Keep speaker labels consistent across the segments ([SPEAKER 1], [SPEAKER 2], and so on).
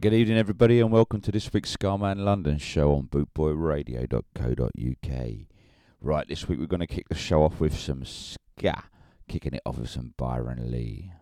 [SPEAKER 1] Good evening, everybody, and welcome to this week's Scarman London show on bootboyradio.co.uk. Right, this week we're going to kick the show off with some ska, kicking it off with some Byron Lee.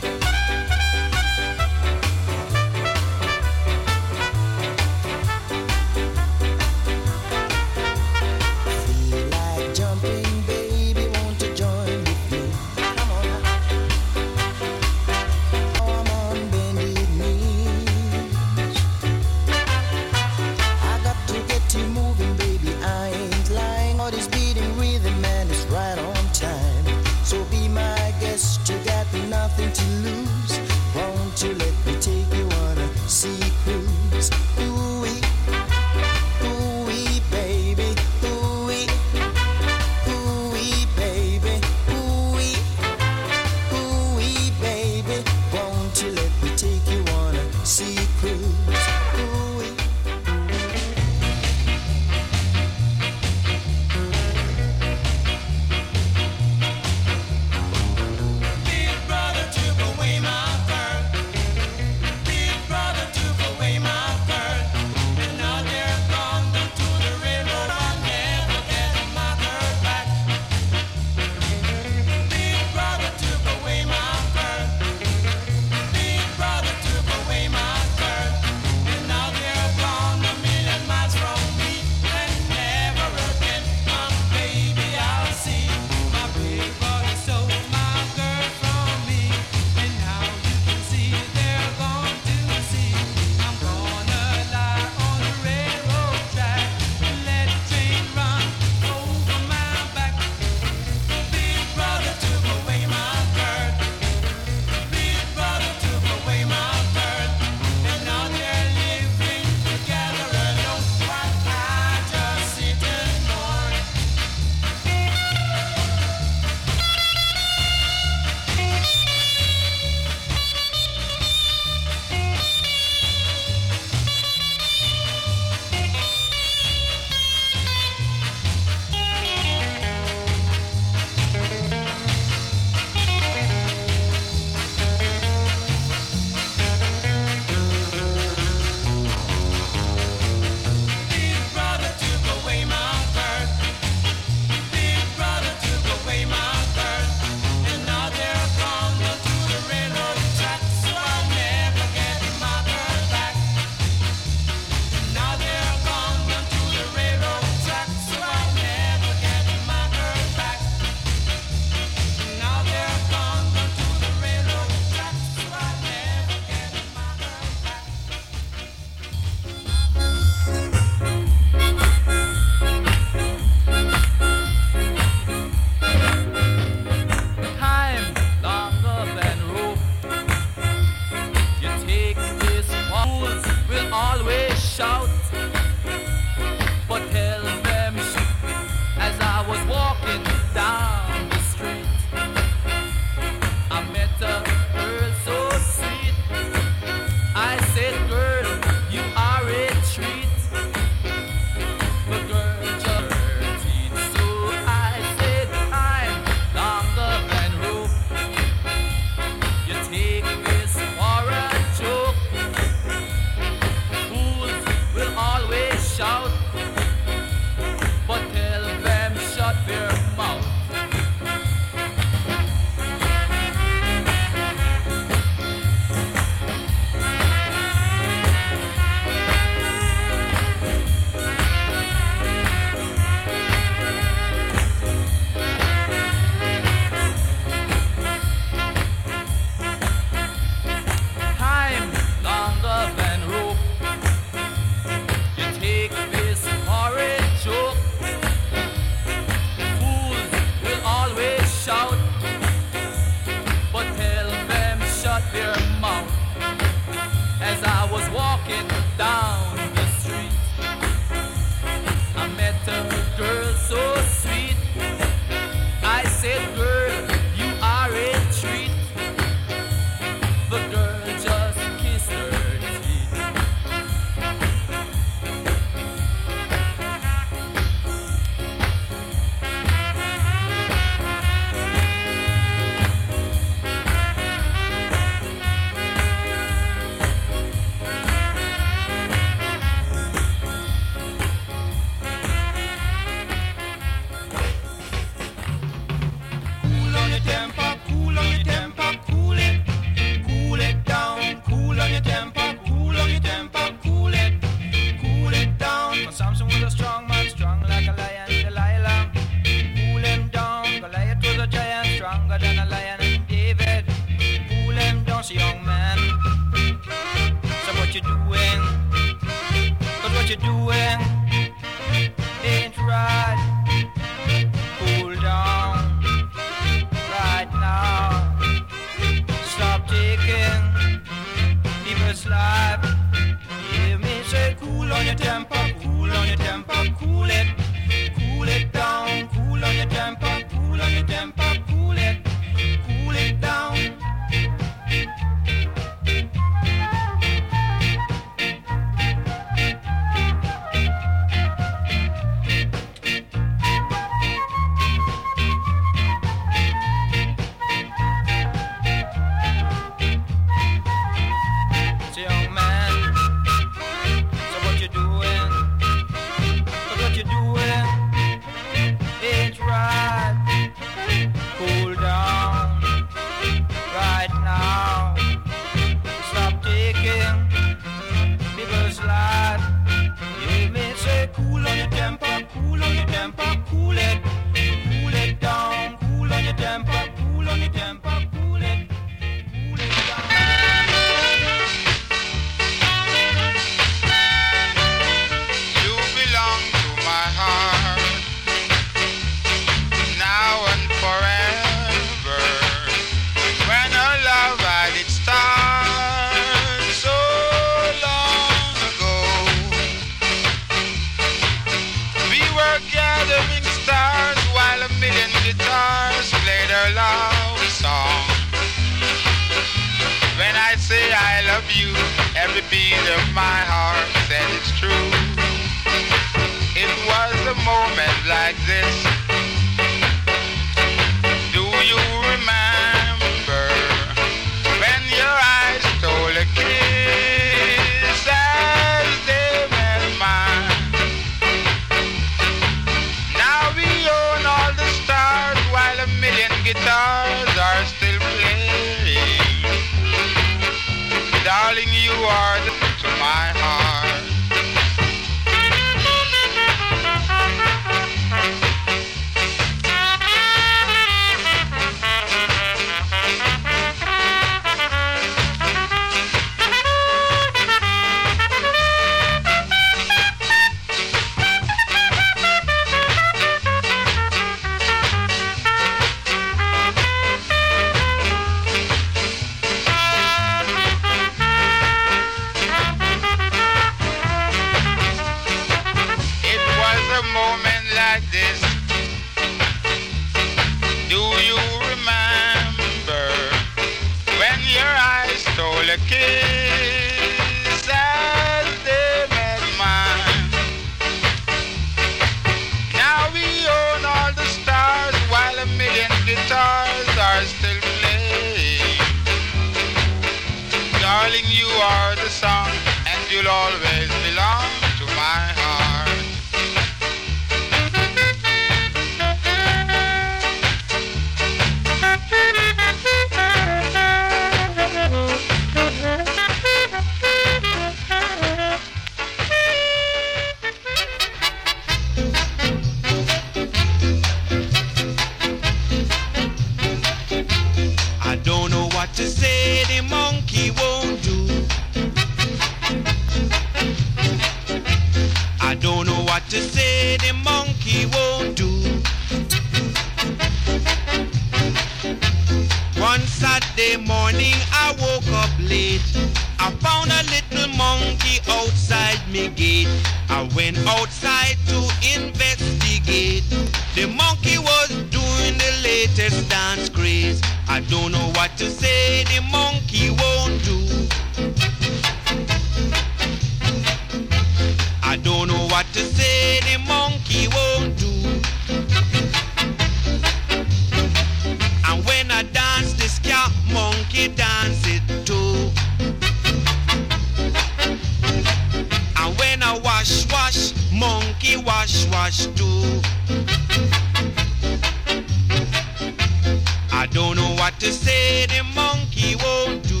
[SPEAKER 2] Say
[SPEAKER 3] the
[SPEAKER 2] monkey won't do.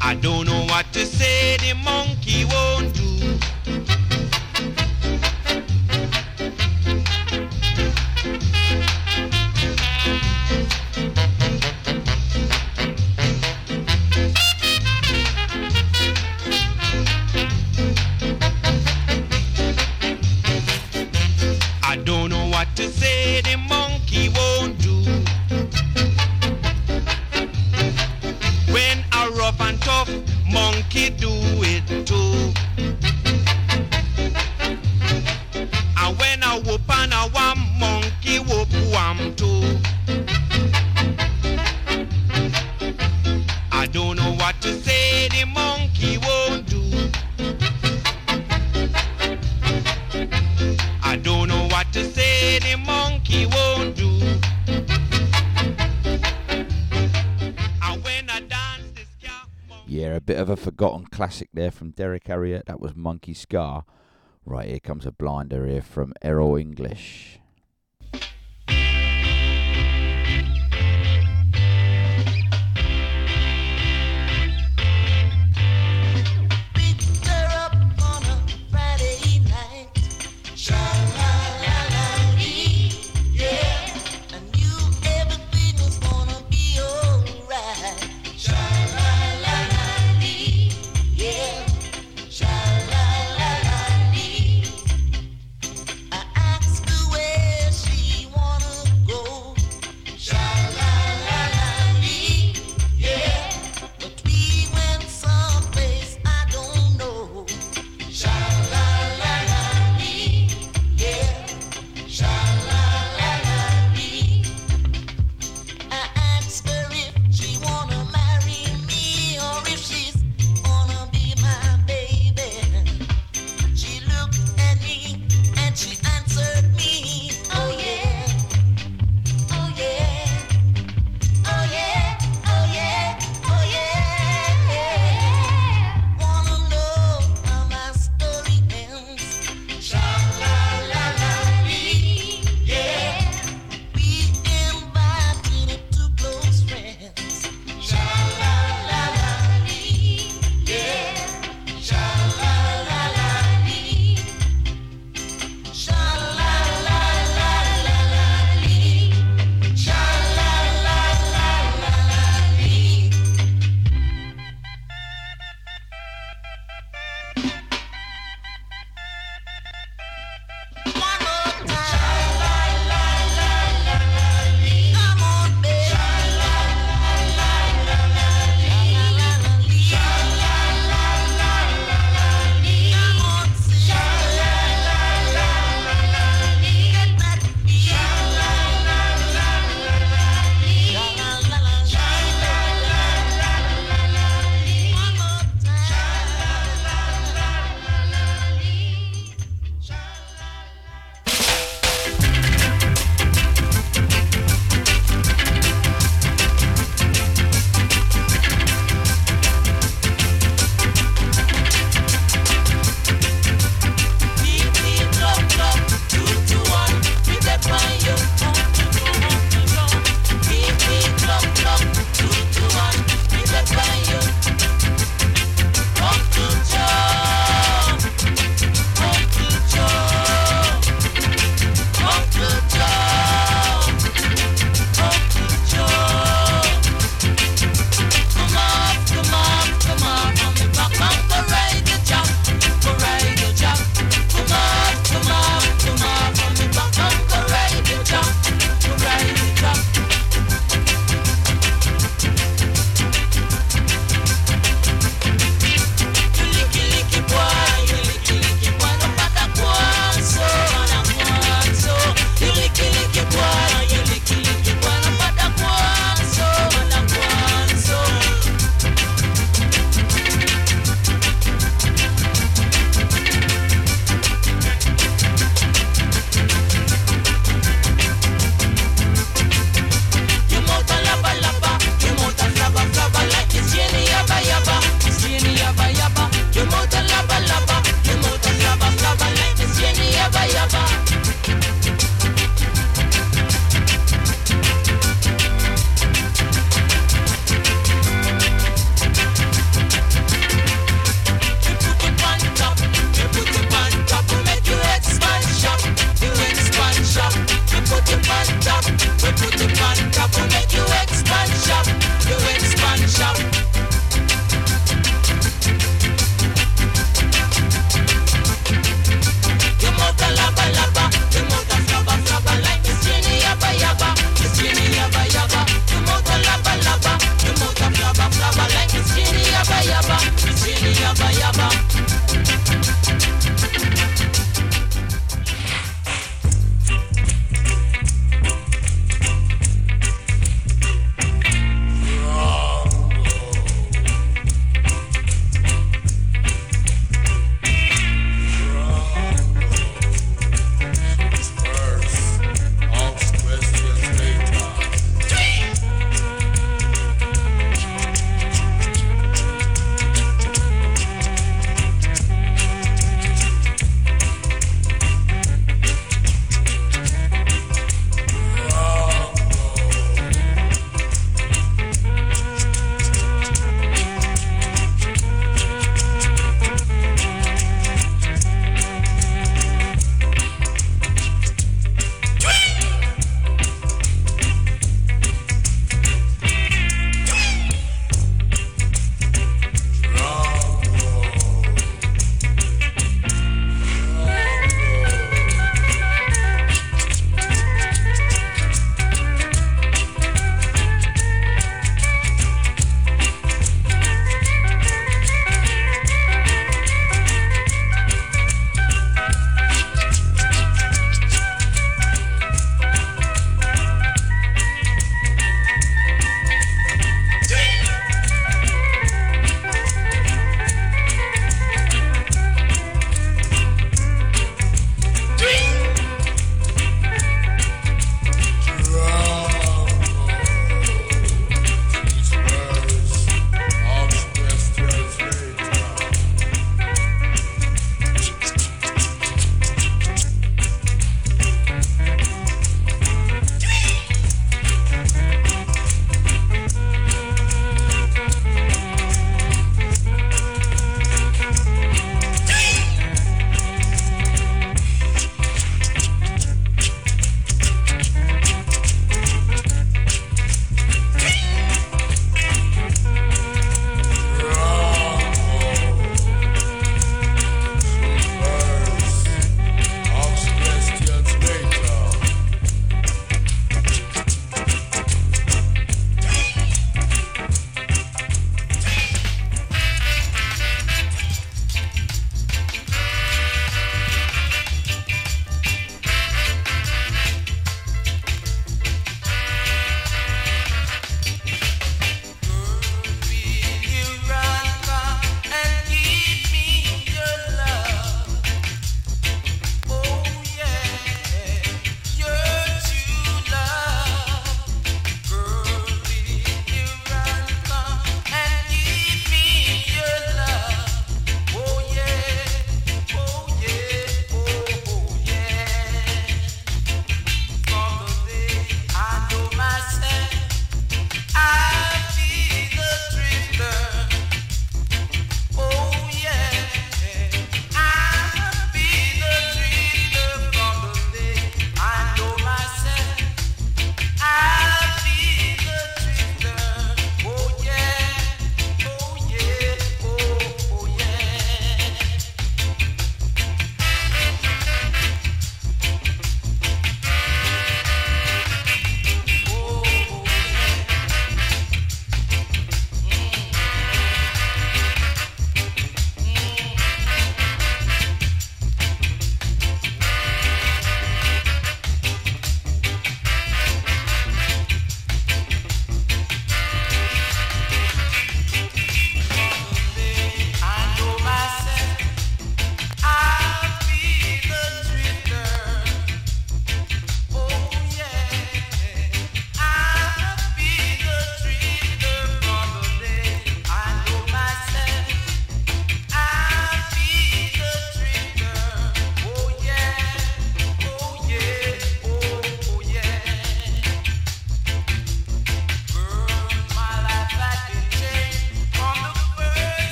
[SPEAKER 2] I don't know what to say, the monkey.
[SPEAKER 4] classic there from Derrick Harriott. That was Monkey Ska. Right, here comes a blinder here from Errol English.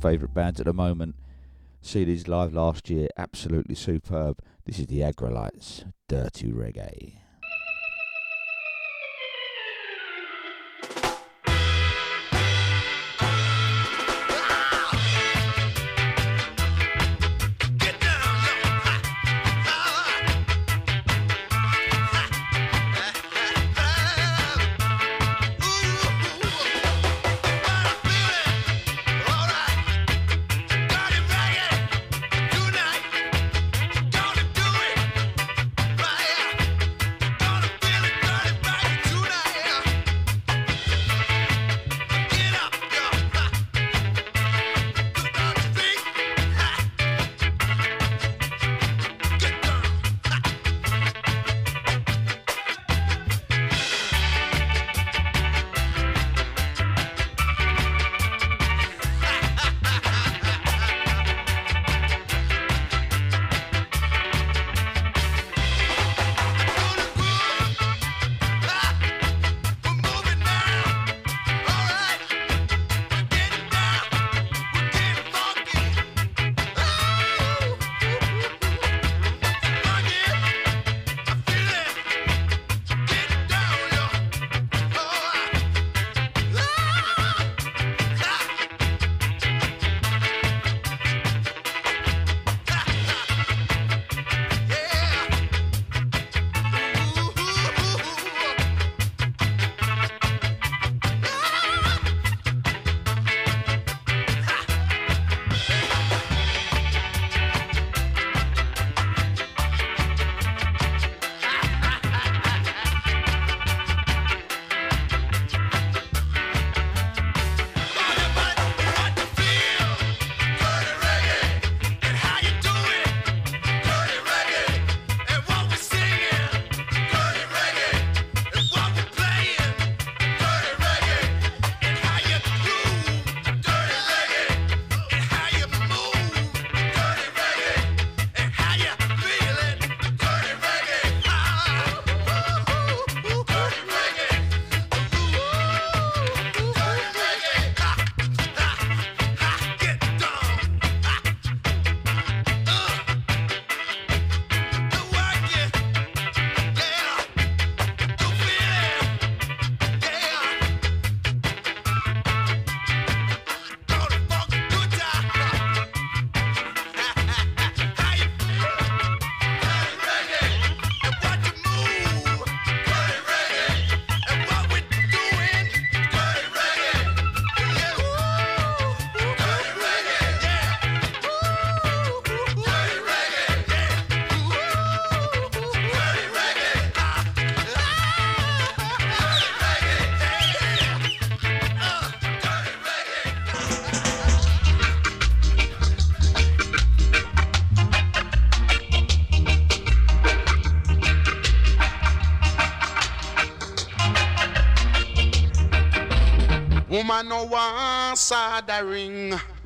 [SPEAKER 5] favourite bands at the moment. See these live last year, absolutely superb. This is the Aggrolites, Dirty Reggae.
[SPEAKER 2] Woman no want soldering. Want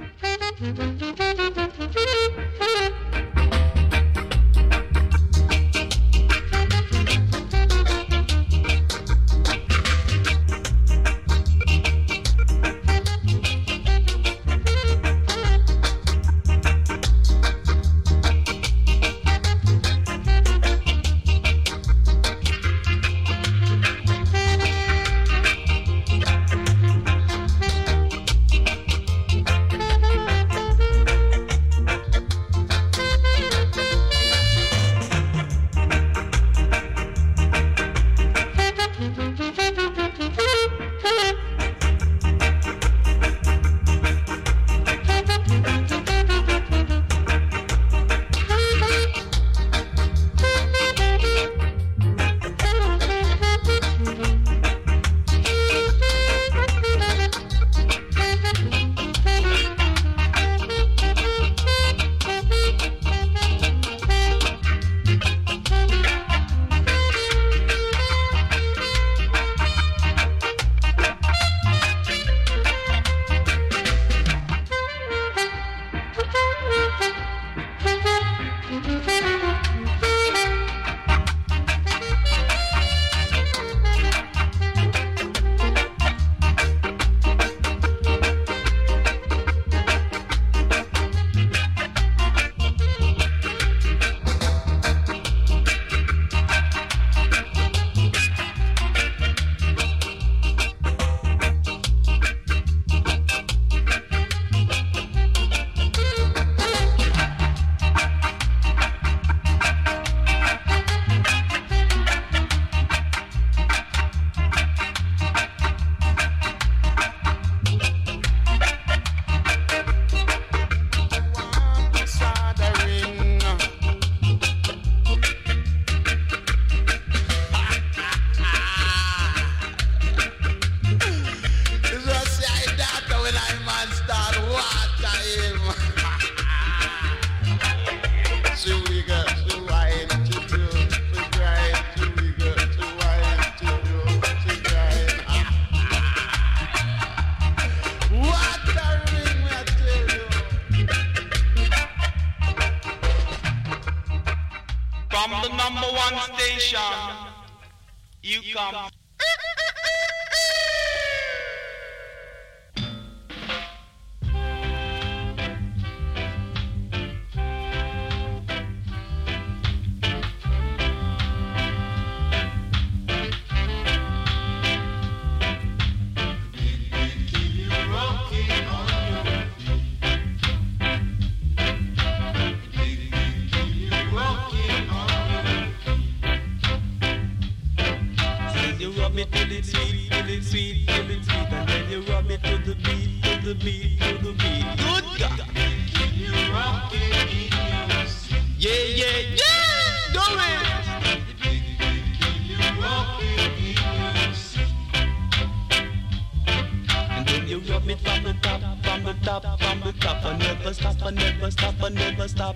[SPEAKER 6] never stop,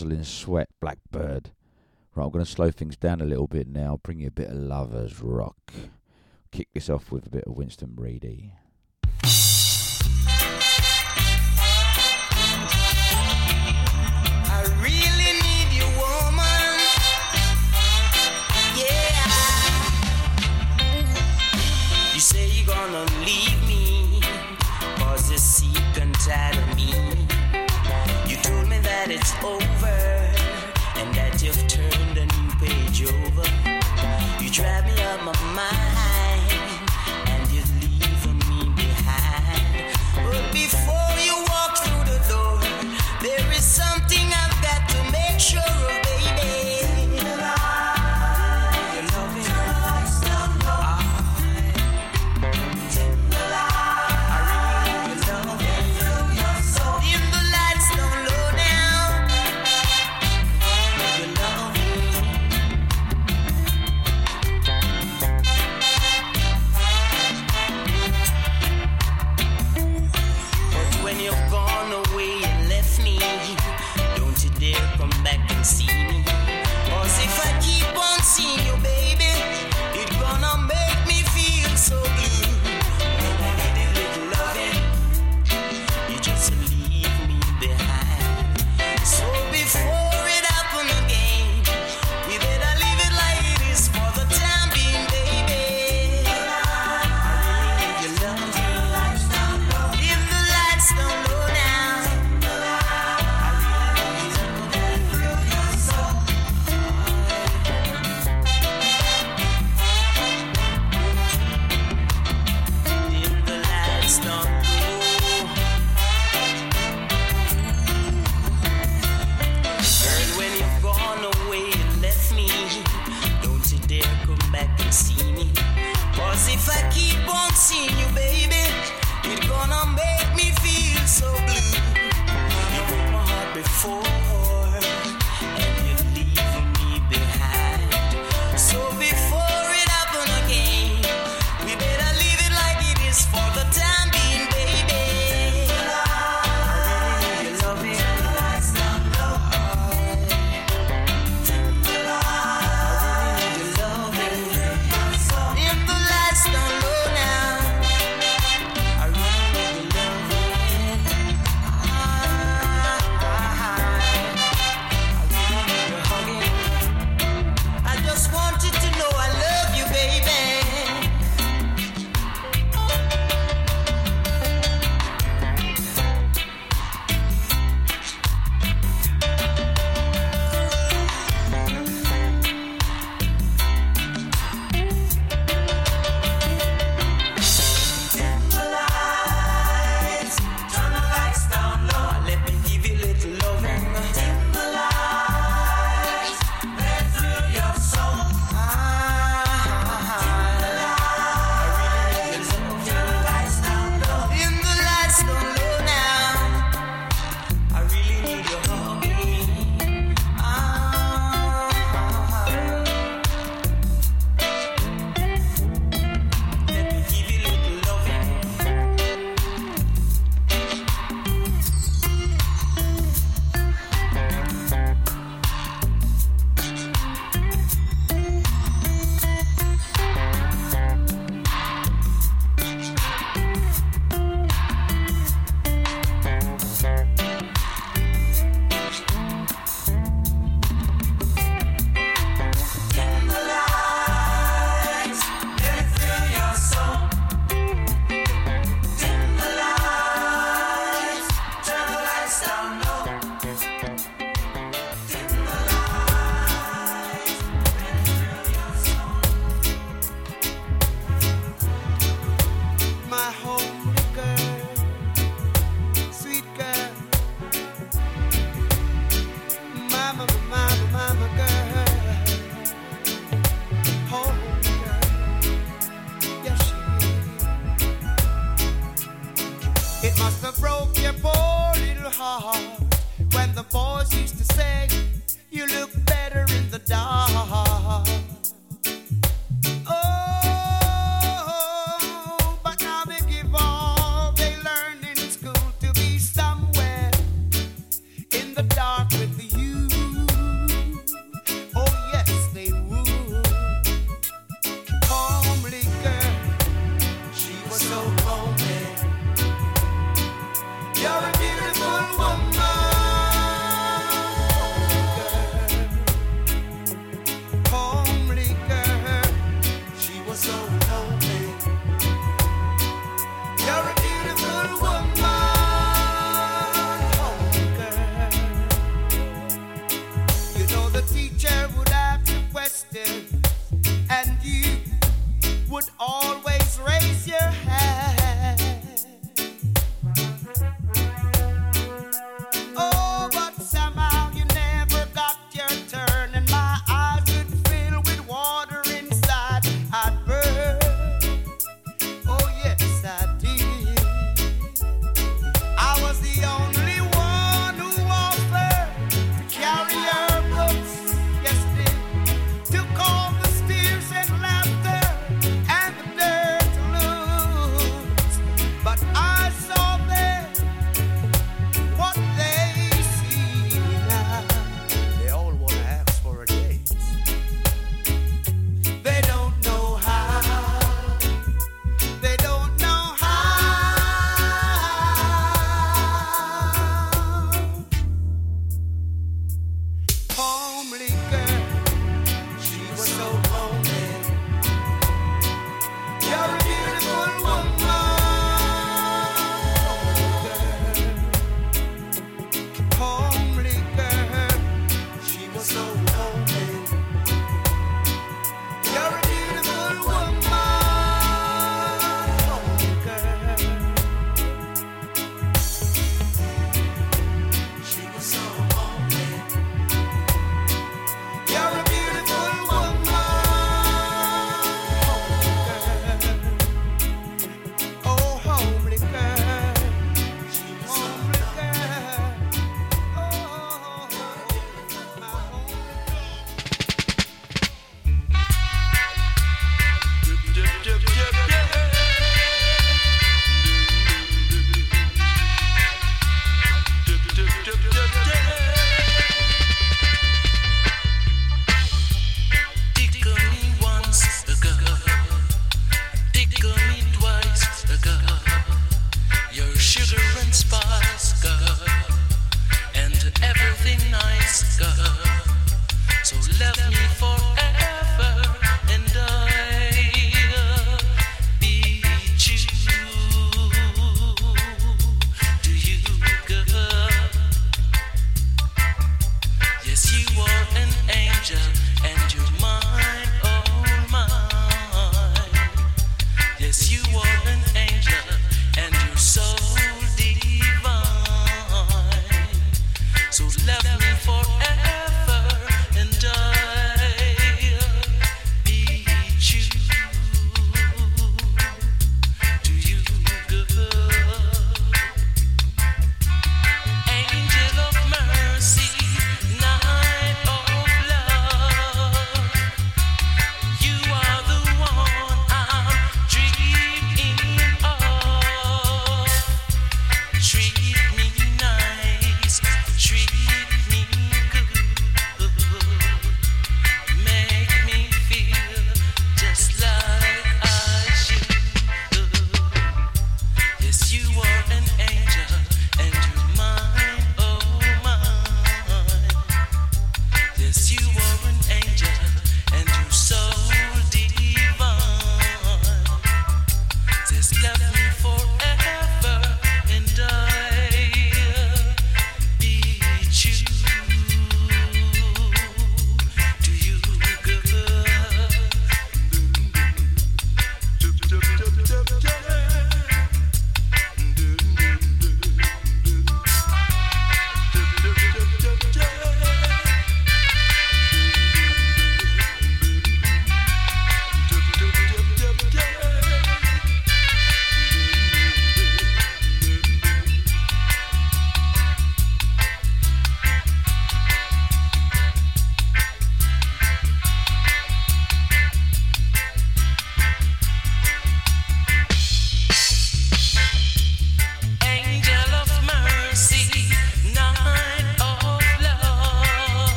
[SPEAKER 7] guzzling sweat, Blackbird. Right, I'm going to slow things down a little bit now, bring you a bit of lovers rock. Kick this off with a bit of Winston Reedy.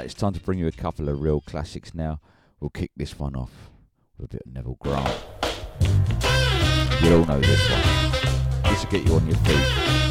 [SPEAKER 2] Right, it's time to bring you a couple of real classics now. We'll kick this one off with a bit of Neville Grant. You all know this one. This will get you on your feet.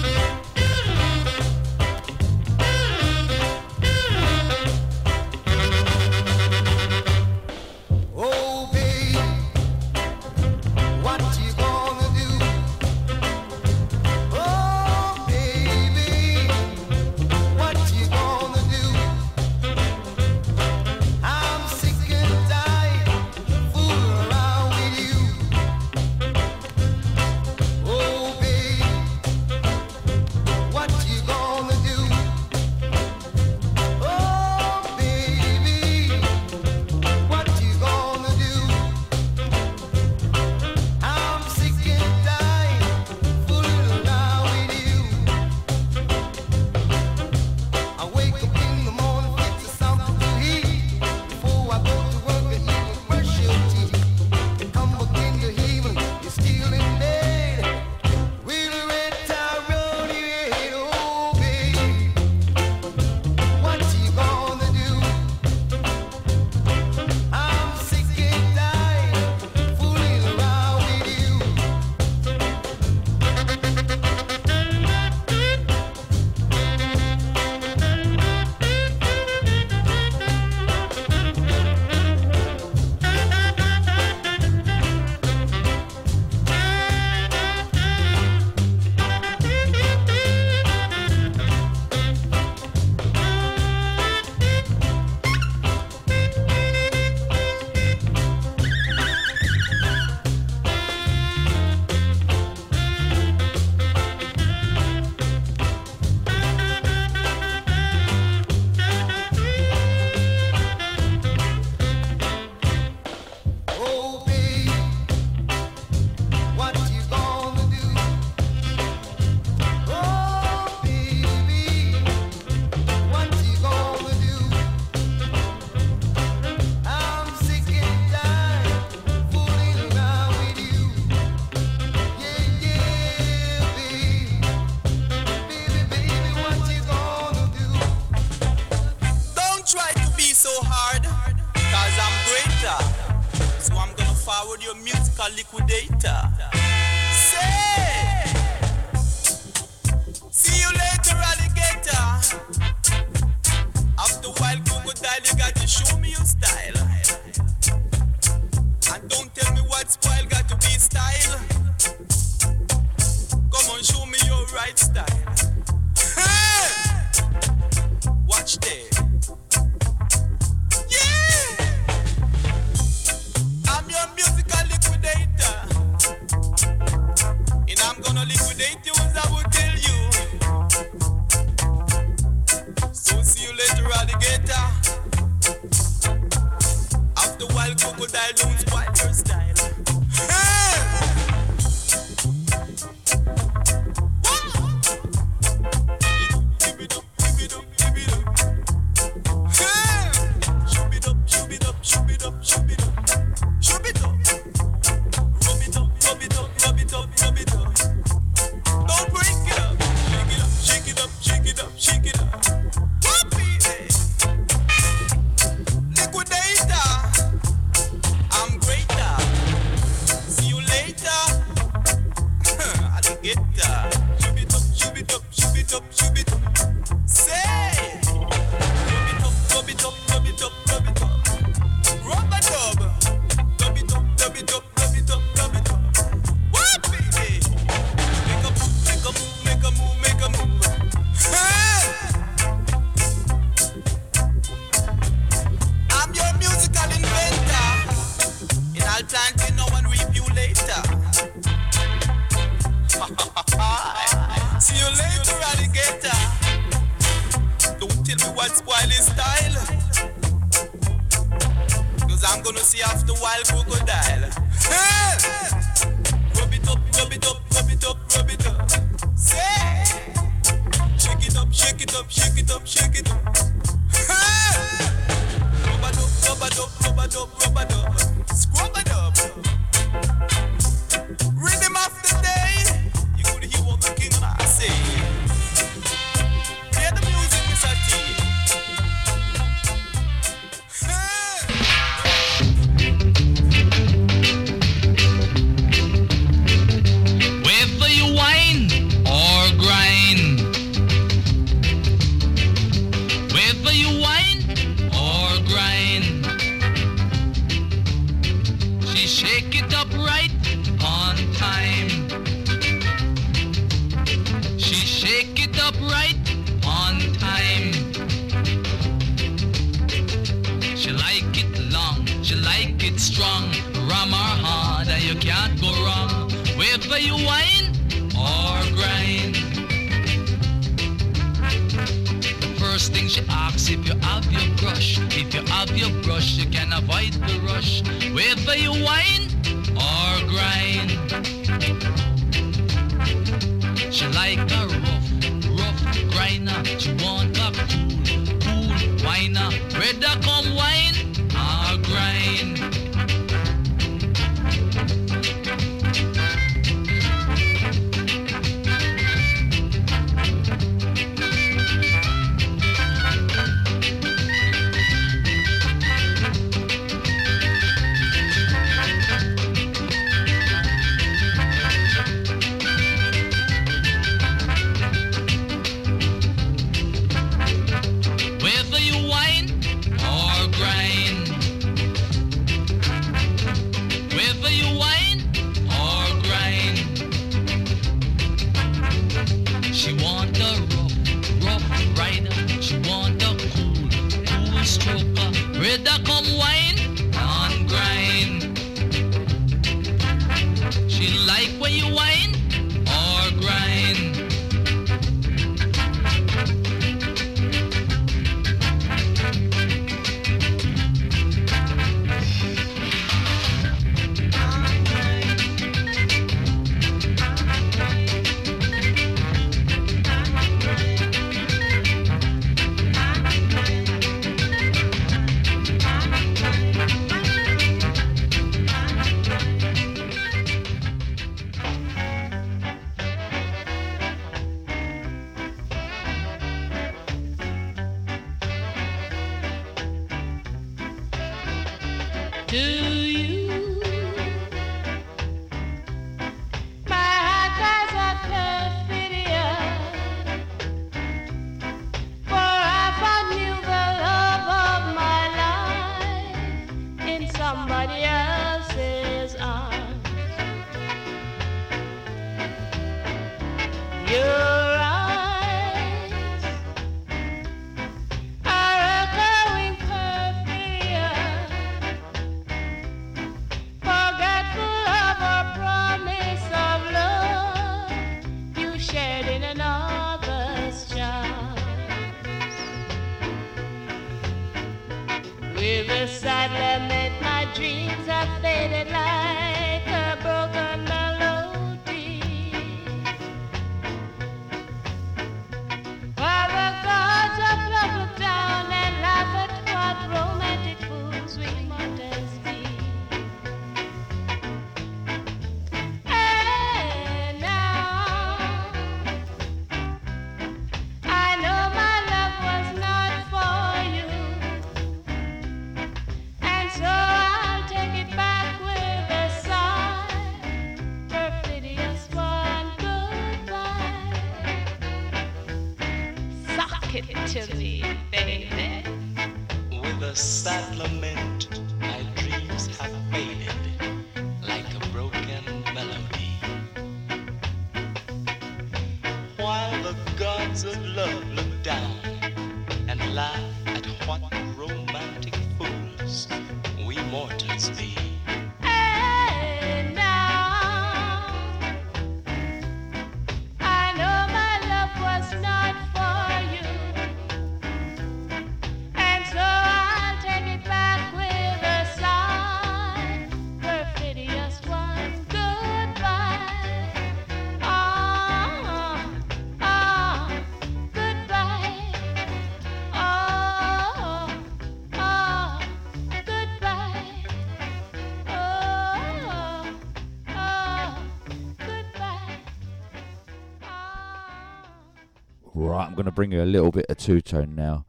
[SPEAKER 5] going to bring you a little bit of two tone now.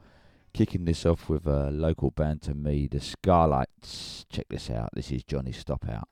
[SPEAKER 5] Kicking this off with a local band to me, the Scarlights. Check this out. This is Johnny Stop Out.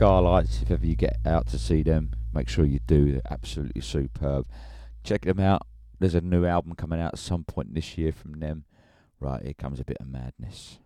[SPEAKER 8] Skylights, if ever you get out to see them, make sure you do. They're absolutely superb. Check them out. There's a new album coming out at some point this year from them. Right, here comes a bit of madness.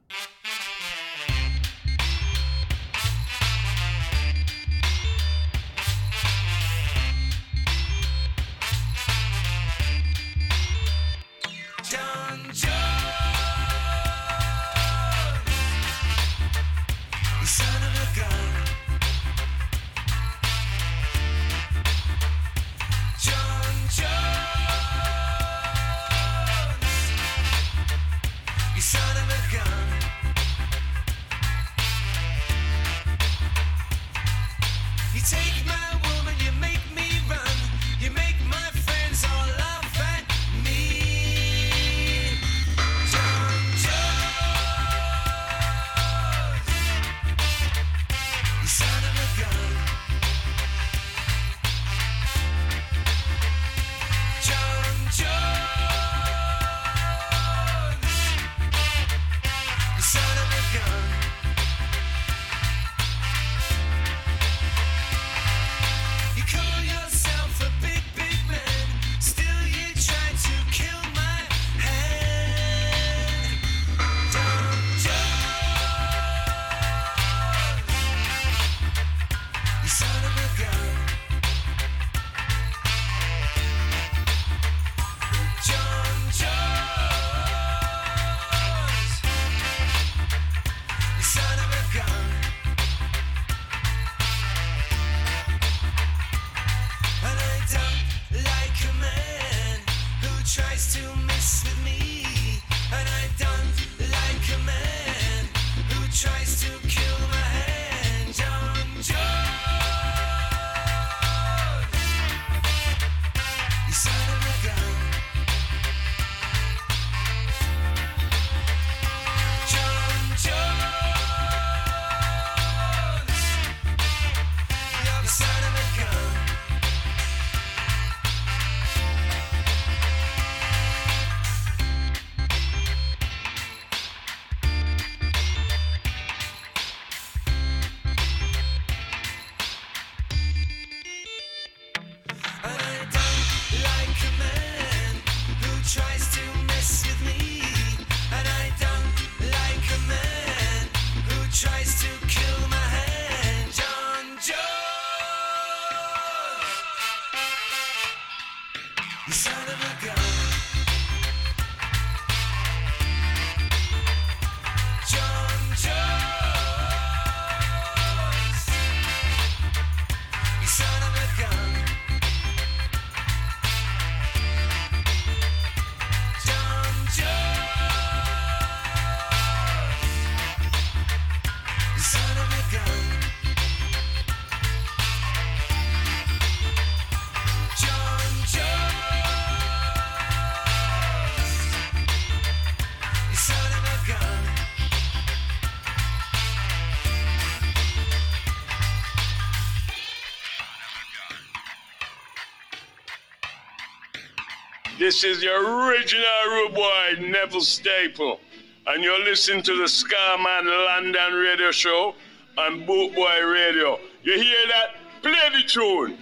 [SPEAKER 9] This is your original rude boy, Neville Staple. And you're listening to the Scarman London radio show on Boot Boy Radio. You hear that? Play the tune.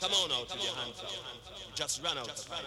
[SPEAKER 10] Come on out with your hands up. Just ran out
[SPEAKER 11] of
[SPEAKER 12] time.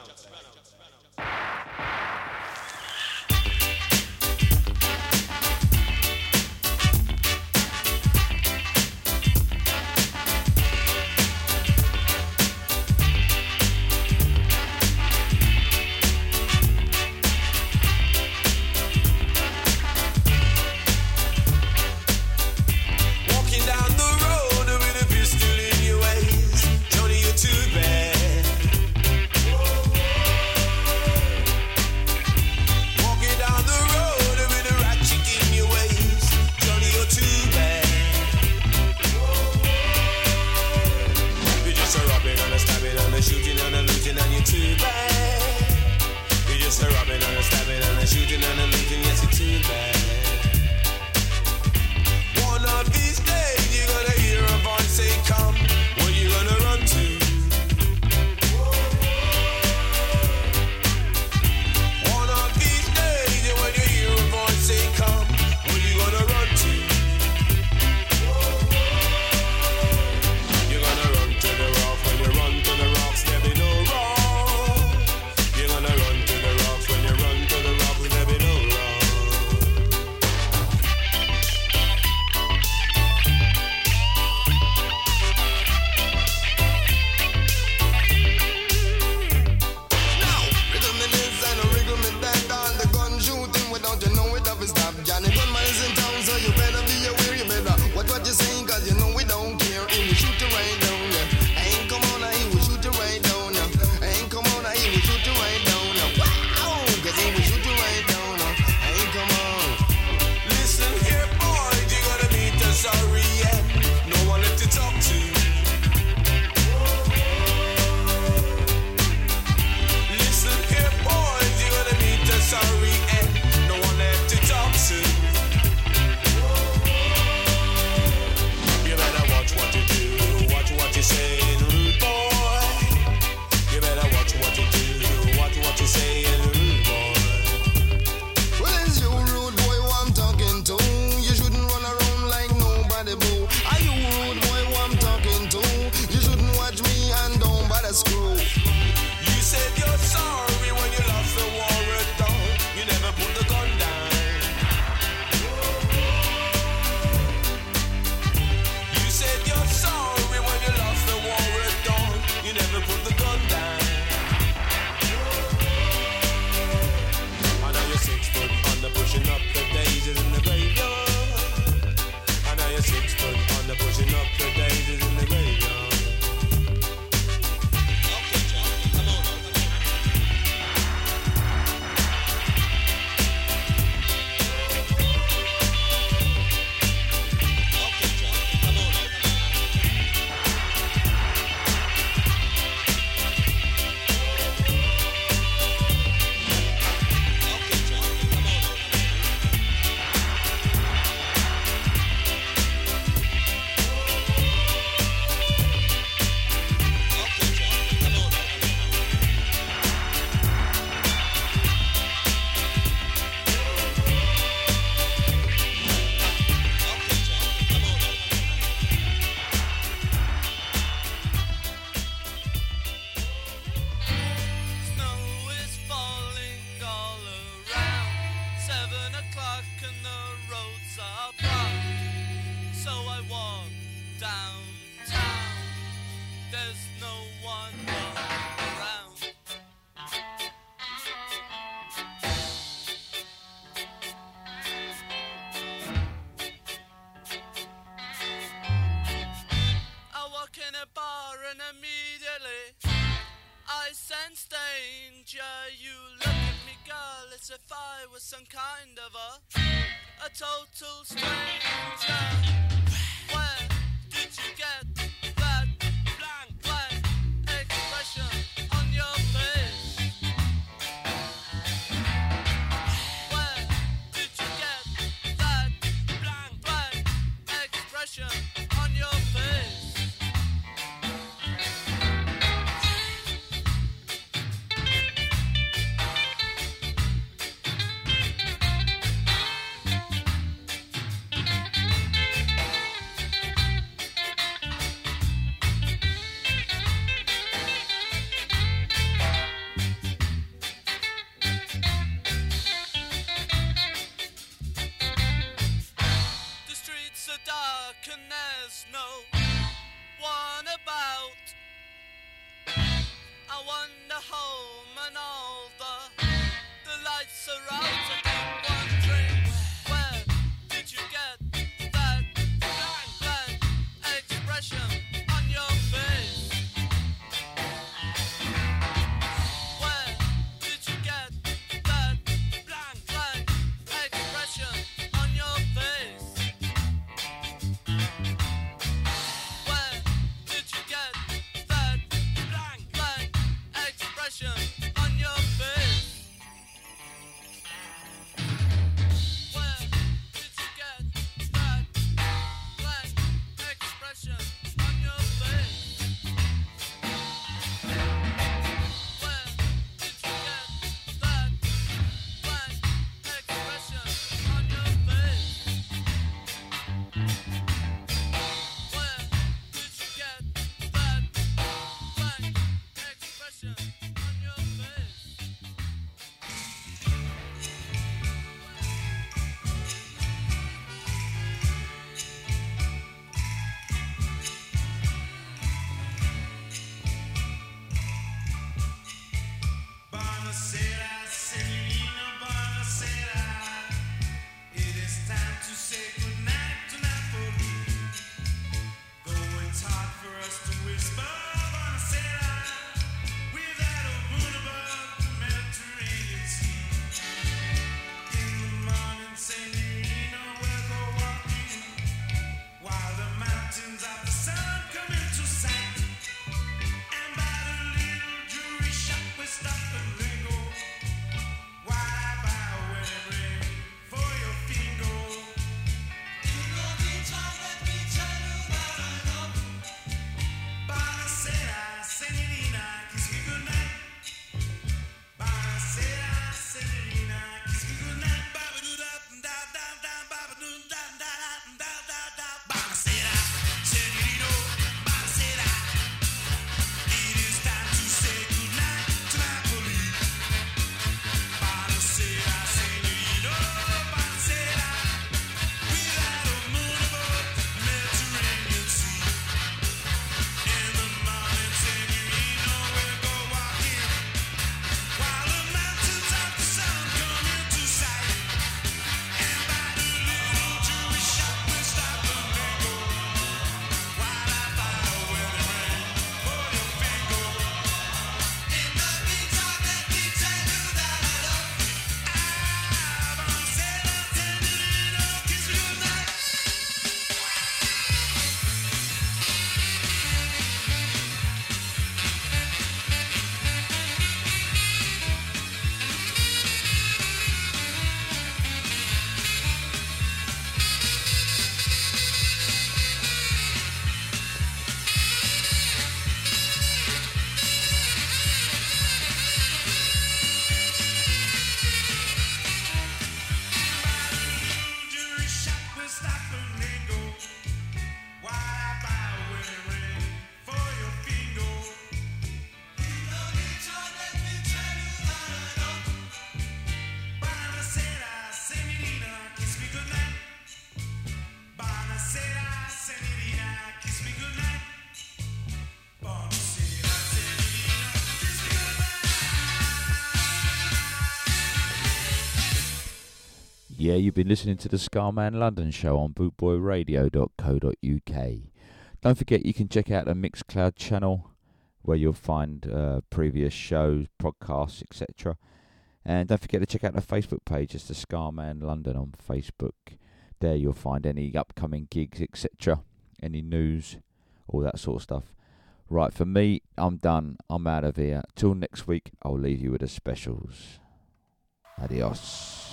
[SPEAKER 5] you've been listening to the Scarman London show on bootboyradio.co.uk. Don't forget you can check out the Mixcloud channel where you'll find uh, previous shows, podcasts, etc. And don't forget to check out the Facebook page, it's the Scarman London on Facebook. There you'll find any upcoming gigs, etc., any news, all that sort of stuff. Right, for me, I'm done. I'm out of here. Till next week, I'll leave you with the specials. Adios.